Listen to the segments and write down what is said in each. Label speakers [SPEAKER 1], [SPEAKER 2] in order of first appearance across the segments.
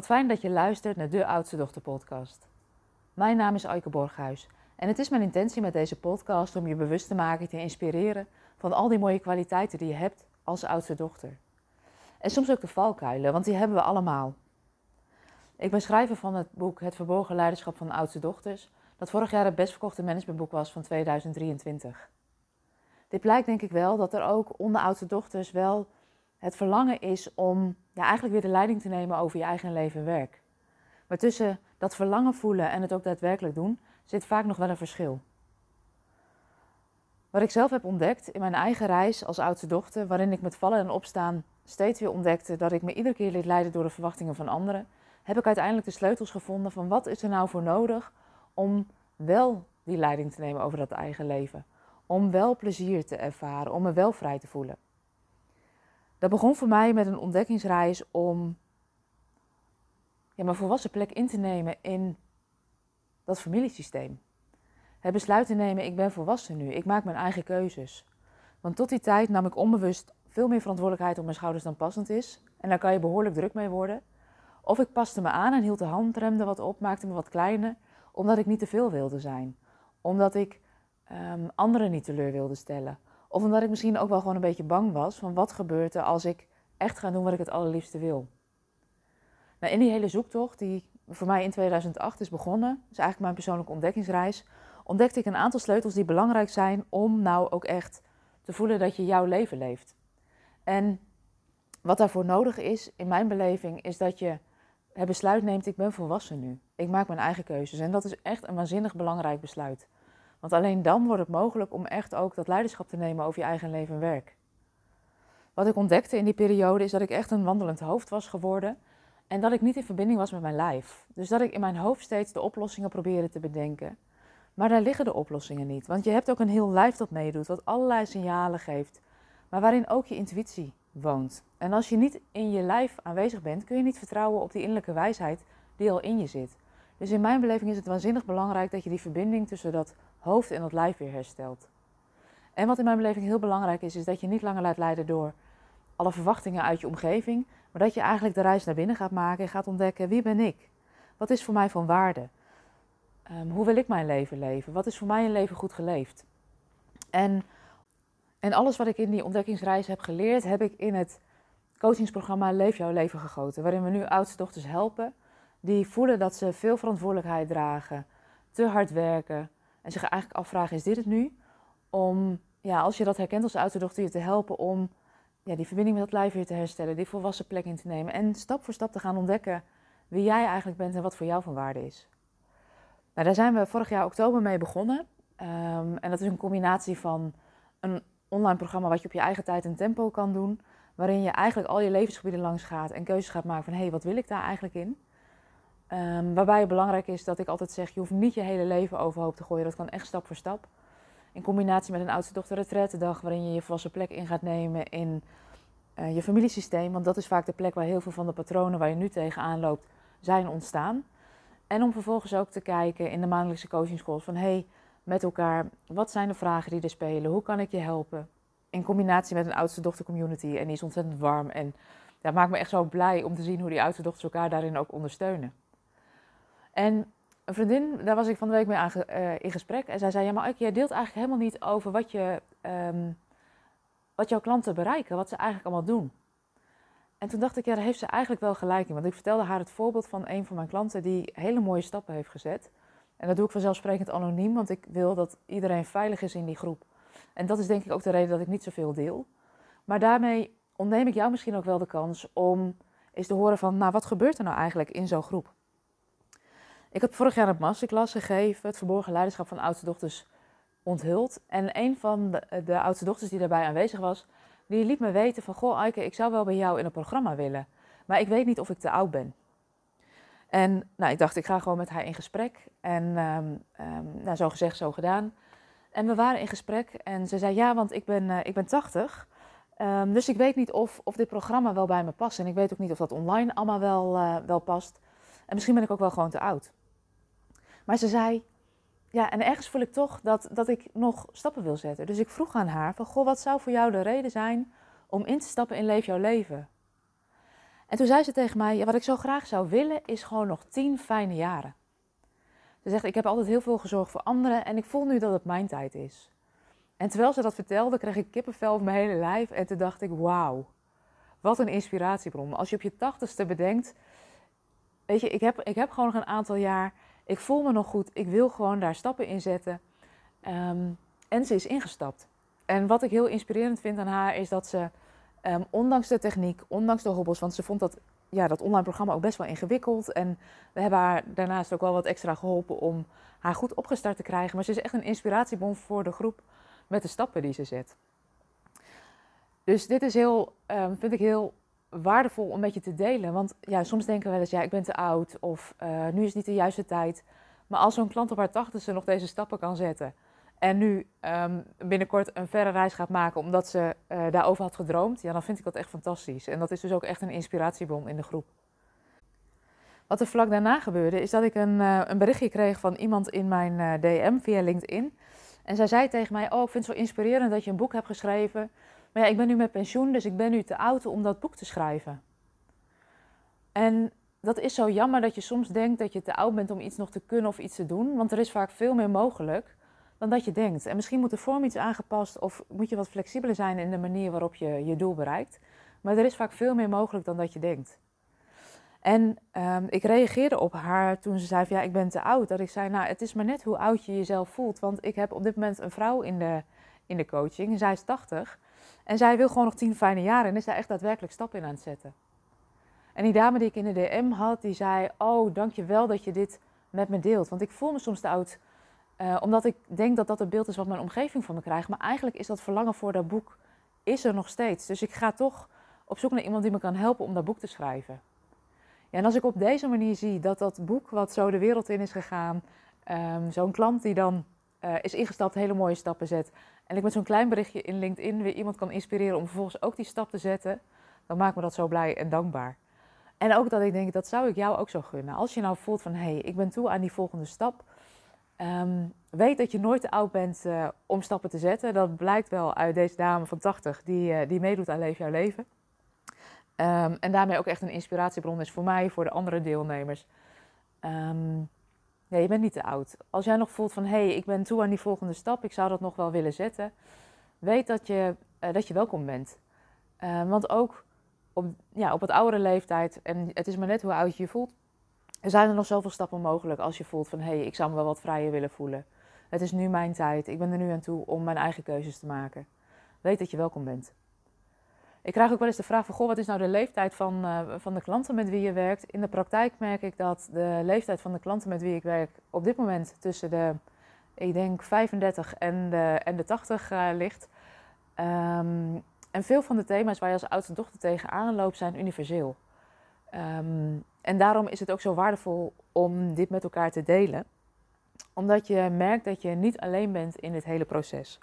[SPEAKER 1] Wat fijn dat je luistert naar de Oudste Dochter podcast. Mijn naam is Aike Borghuis en het is mijn intentie met deze podcast om je bewust te maken, te inspireren van al die mooie kwaliteiten die je hebt als oudste dochter. En soms ook de valkuilen, want die hebben we allemaal. Ik ben schrijver van het boek Het Verborgen Leiderschap van Oudste Dochters, dat vorig jaar het best verkochte managementboek was van 2023. Dit blijkt denk ik wel dat er ook onder oudste dochters wel het verlangen is om ja, eigenlijk weer de leiding te nemen over je eigen leven en werk. Maar tussen dat verlangen voelen en het ook daadwerkelijk doen, zit vaak nog wel een verschil. Wat ik zelf heb ontdekt in mijn eigen reis als oudste dochter, waarin ik met vallen en opstaan steeds weer ontdekte dat ik me iedere keer liet leiden door de verwachtingen van anderen, heb ik uiteindelijk de sleutels gevonden van wat is er nou voor nodig om wel die leiding te nemen over dat eigen leven. Om wel plezier te ervaren, om me wel vrij te voelen. Dat begon voor mij met een ontdekkingsreis om ja, mijn volwassen plek in te nemen in dat familiesysteem. Het besluit te nemen, ik ben volwassen nu, ik maak mijn eigen keuzes. Want tot die tijd nam ik onbewust veel meer verantwoordelijkheid op mijn schouders dan passend is. En daar kan je behoorlijk druk mee worden. Of ik paste me aan en hield de handremde wat op, maakte me wat kleiner, omdat ik niet te veel wilde zijn. Omdat ik um, anderen niet teleur wilde stellen. Of omdat ik misschien ook wel gewoon een beetje bang was van wat gebeurt er als ik echt ga doen wat ik het allerliefste wil. Nou, in die hele zoektocht, die voor mij in 2008 is begonnen, is eigenlijk mijn persoonlijke ontdekkingsreis, ontdekte ik een aantal sleutels die belangrijk zijn om nou ook echt te voelen dat je jouw leven leeft. En wat daarvoor nodig is, in mijn beleving, is dat je het besluit neemt: ik ben volwassen nu. Ik maak mijn eigen keuzes. En dat is echt een waanzinnig belangrijk besluit. Want alleen dan wordt het mogelijk om echt ook dat leiderschap te nemen over je eigen leven en werk. Wat ik ontdekte in die periode is dat ik echt een wandelend hoofd was geworden en dat ik niet in verbinding was met mijn lijf. Dus dat ik in mijn hoofd steeds de oplossingen probeerde te bedenken. Maar daar liggen de oplossingen niet. Want je hebt ook een heel lijf dat meedoet, wat allerlei signalen geeft, maar waarin ook je intuïtie woont. En als je niet in je lijf aanwezig bent, kun je niet vertrouwen op die innerlijke wijsheid die al in je zit. Dus in mijn beleving is het waanzinnig belangrijk dat je die verbinding tussen dat hoofd en dat lijf weer herstelt. En wat in mijn beleving heel belangrijk is, is dat je niet langer laat leiden door alle verwachtingen uit je omgeving, maar dat je eigenlijk de reis naar binnen gaat maken en gaat ontdekken wie ben ik? Wat is voor mij van waarde? Um, hoe wil ik mijn leven leven? Wat is voor mij een leven goed geleefd? En, en alles wat ik in die ontdekkingsreis heb geleerd, heb ik in het coachingsprogramma Leef jouw leven gegoten. Waarin we nu oudste dochters helpen die voelen dat ze veel verantwoordelijkheid dragen, te hard werken en zich eigenlijk afvragen: is dit het nu? Om, ja, als je dat herkent als oudste dochter, je te helpen om ja, die verbinding met het lijf weer te herstellen, die volwassen plek in te nemen en stap voor stap te gaan ontdekken wie jij eigenlijk bent en wat voor jou van waarde is. Nou, daar zijn we vorig jaar oktober mee begonnen. Um, en dat is een combinatie van een online programma wat je op je eigen tijd en tempo kan doen, waarin je eigenlijk al je levensgebieden langs gaat en keuzes gaat maken van hé, hey, wat wil ik daar eigenlijk in? Um, waarbij het belangrijk is dat ik altijd zeg, je hoeft niet je hele leven overhoop te gooien. Dat kan echt stap voor stap. In combinatie met een oudste dochter dag, waarin je je volwassen plek in gaat nemen in uh, je familiesysteem. Want dat is vaak de plek waar heel veel van de patronen waar je nu tegenaan loopt, zijn ontstaan. En om vervolgens ook te kijken in de maandelijkse coachingscalls van hey, met elkaar, wat zijn de vragen die er spelen? Hoe kan ik je helpen? In combinatie met een oudste dochter community. En die is ontzettend warm. En dat maakt me echt zo blij om te zien hoe die oudste dochters elkaar daarin ook ondersteunen. En een vriendin, daar was ik van de week mee aan, uh, in gesprek. En zij zei, ja maar jij deelt eigenlijk helemaal niet over wat, je, um, wat jouw klanten bereiken. Wat ze eigenlijk allemaal doen. En toen dacht ik, ja, daar heeft ze eigenlijk wel gelijk in. Want ik vertelde haar het voorbeeld van een van mijn klanten die hele mooie stappen heeft gezet. En dat doe ik vanzelfsprekend anoniem, want ik wil dat iedereen veilig is in die groep. En dat is denk ik ook de reden dat ik niet zoveel deel. Maar daarmee ontneem ik jou misschien ook wel de kans om eens te horen van, nou, wat gebeurt er nou eigenlijk in zo'n groep? Ik heb vorig jaar een masterclass gegeven, het verborgen leiderschap van oudste dochters onthuld. En een van de, de oudste dochters die daarbij aanwezig was, die liet me weten van, goh Eike, ik zou wel bij jou in een programma willen, maar ik weet niet of ik te oud ben. En nou, ik dacht, ik ga gewoon met haar in gesprek. En um, um, nou, zo gezegd, zo gedaan. En we waren in gesprek en ze zei, ja, want ik ben, uh, ik ben 80. Um, ehm, dus ik weet niet of, of dit programma wel bij me past. En ik weet ook niet of dat online allemaal wel, uh, wel past. En misschien ben ik ook wel gewoon te oud. Maar ze zei, ja, en ergens voel ik toch dat, dat ik nog stappen wil zetten. Dus ik vroeg aan haar van, goh, wat zou voor jou de reden zijn om in te stappen in Leef jouw leven? En toen zei ze tegen mij, ja, wat ik zo graag zou willen is gewoon nog tien fijne jaren. Ze zegt, ik heb altijd heel veel gezorgd voor anderen en ik voel nu dat het mijn tijd is. En terwijl ze dat vertelde, kreeg ik kippenvel op mijn hele lijf en toen dacht ik, wauw, wat een inspiratiebron. Als je op je tachtigste bedenkt, weet je, ik heb, ik heb gewoon nog een aantal jaar, ik voel me nog goed, ik wil gewoon daar stappen in zetten. Ehm, en ze is ingestapt. En wat ik heel inspirerend vind aan haar is dat ze, um, ondanks de techniek, ondanks de hobbels, want ze vond dat, ja, dat online programma ook best wel ingewikkeld. En we hebben haar daarnaast ook wel wat extra geholpen om haar goed opgestart te krijgen. Maar ze is echt een inspiratiebron voor de groep met de stappen die ze zet. Dus dit is heel, um, vind ik heel waardevol om met je te delen. Want ja, soms denken we wel eens, ja, ik ben te oud of uh, nu is niet de juiste tijd. Maar als zo'n klant op haar tachtigste nog deze stappen kan zetten en nu um, binnenkort een verre reis gaat maken omdat ze uh, daarover had gedroomd, ja, dan vind ik dat echt fantastisch. En dat is dus ook echt een inspiratiebron in de groep. Wat er vlak daarna gebeurde, is dat ik een, uh, een berichtje kreeg van iemand in mijn DM via LinkedIn. En zij zei tegen mij: Oh, ik vind het zo inspirerend dat je een boek hebt geschreven. Maar ja, ik ben nu met pensioen, dus ik ben nu te oud om dat boek te schrijven. En dat is zo jammer dat je soms denkt dat je te oud bent om iets nog te kunnen of iets te doen. Want er is vaak veel meer mogelijk dan dat je denkt. En misschien moet de vorm iets aangepast of moet je wat flexibeler zijn in de manier waarop je je doel bereikt. Maar er is vaak veel meer mogelijk dan dat je denkt. En um, ik reageerde op haar toen ze zei ja, ik ben te oud. Dat ik zei, nou, het is maar net hoe oud je jezelf voelt. Want ik heb op dit moment een vrouw in de, in de coaching zij is 80. En zij wil gewoon nog tien fijne jaren en is daar echt daadwerkelijk stappen in aan het zetten. En die dame die ik in de DM had, die zei, oh, dankjewel dat je dit met me deelt. Want ik voel me soms te oud, uh, omdat ik denk dat dat het beeld is wat mijn omgeving van me krijgt. Maar eigenlijk is dat verlangen voor dat boek, is er nog steeds. Dus ik ga toch op zoek naar iemand die me kan helpen om dat boek te schrijven. Ja, en als ik op deze manier zie dat dat boek wat zo de wereld in is gegaan, um, zo'n klant die dan uh, is ingestapt, hele mooie stappen zet. En ik met zo'n klein berichtje in LinkedIn weer iemand kan inspireren om vervolgens ook die stap te zetten, dan maakt me dat zo blij en dankbaar. En ook dat ik denk, dat zou ik jou ook zo gunnen. Als je nou voelt van, hé, hey, ik ben toe aan die volgende stap. Um, weet dat je nooit te oud bent uh, om stappen te zetten. Dat blijkt wel uit deze dame van 80 die, uh, die meedoet aan Leef Jouw Leven. Um, en daarmee ook echt een inspiratiebron is voor mij, voor de andere deelnemers. Um, ja, je bent niet te oud. Als jij nog voelt van, hé, hey, ik ben toe aan die volgende stap, ik zou dat nog wel willen zetten. Weet dat je, uh, dat je welkom bent. Uh, want ook op, ja, op het oudere leeftijd, en het is maar net hoe oud je je voelt, er zijn er nog zoveel stappen mogelijk als je voelt van, hé, hey, ik zou me wel wat vrijer willen voelen. Het is nu mijn tijd, ik ben er nu aan toe om mijn eigen keuzes te maken. Weet dat je welkom bent. Ik krijg ook wel eens de vraag van, goh, wat is nou de leeftijd van, uh, van de klanten met wie je werkt? In de praktijk merk ik dat de leeftijd van de klanten met wie ik werk op dit moment tussen de, ik denk 35 en de, en de 80 uh, ligt. Um, en veel van de thema's waar je als oudste dochter tegenaan loopt zijn universeel. Um, en daarom is het ook zo waardevol om dit met elkaar te delen. Omdat je merkt dat je niet alleen bent in dit hele proces.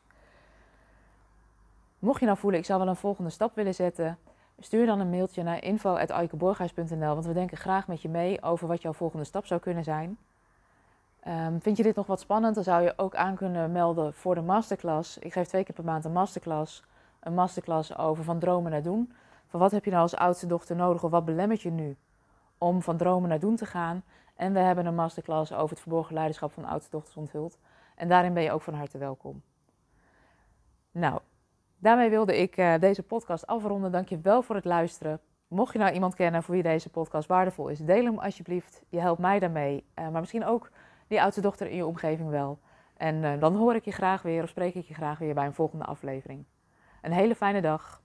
[SPEAKER 1] Mocht je nou voelen, ik zou wel een volgende stap willen zetten, stuur dan een mailtje naar info.aikeborghuis.nl, want we denken graag met je mee over wat jouw volgende stap zou kunnen zijn. Um, vind je dit nog wat spannend, dan zou je ook aan kunnen melden voor de masterclass. Ik geef twee keer per maand een masterclass. Een masterclass over van dromen naar doen. Van wat heb je nou als oudste dochter nodig of wat belemmert je nu om van dromen naar doen te gaan? En we hebben een masterclass over het verborgen leiderschap van oudste dochters onthuld. En daarin ben je ook van harte welkom. Nou, Daarmee wilde ik uh, deze podcast afronden. Dank je wel voor het luisteren. Mocht je nou iemand kennen voor wie deze podcast waardevol is, deel hem alsjeblieft. Je helpt mij daarmee. Uh, maar misschien ook die oudste dochter in je omgeving wel. En uh, dan hoor ik je graag weer of spreek ik je graag weer bij een volgende aflevering. Een hele fijne dag.